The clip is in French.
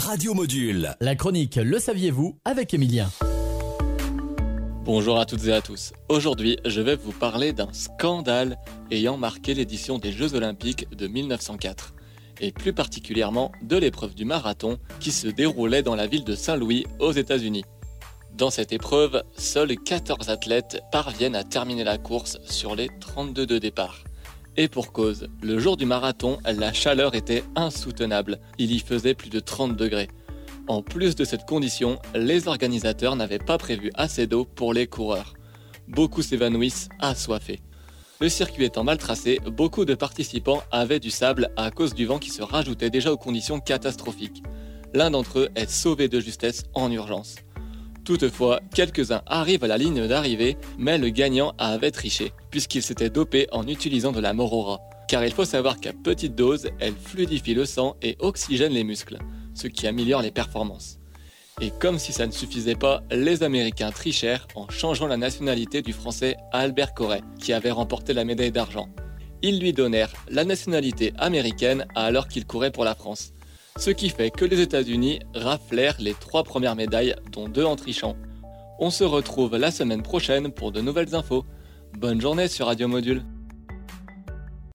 Radio Module. La chronique Le saviez-vous avec Emilien. Bonjour à toutes et à tous. Aujourd'hui, je vais vous parler d'un scandale ayant marqué l'édition des Jeux Olympiques de 1904, et plus particulièrement de l'épreuve du marathon qui se déroulait dans la ville de Saint-Louis aux États-Unis. Dans cette épreuve, seuls 14 athlètes parviennent à terminer la course sur les 32 de départ. Et pour cause, le jour du marathon, la chaleur était insoutenable. Il y faisait plus de 30 degrés. En plus de cette condition, les organisateurs n'avaient pas prévu assez d'eau pour les coureurs. Beaucoup s'évanouissent assoiffés. Le circuit étant mal tracé, beaucoup de participants avaient du sable à cause du vent qui se rajoutait déjà aux conditions catastrophiques. L'un d'entre eux est sauvé de justesse en urgence. Toutefois, quelques-uns arrivent à la ligne d'arrivée, mais le gagnant avait triché, puisqu'il s'était dopé en utilisant de la morora. Car il faut savoir qu'à petite dose, elle fluidifie le sang et oxygène les muscles, ce qui améliore les performances. Et comme si ça ne suffisait pas, les Américains trichèrent en changeant la nationalité du Français Albert Corret, qui avait remporté la médaille d'argent. Ils lui donnèrent la nationalité américaine alors qu'il courait pour la France ce qui fait que les États-Unis raflèrent les trois premières médailles, dont deux en trichant. On se retrouve la semaine prochaine pour de nouvelles infos. Bonne journée sur Radio Module.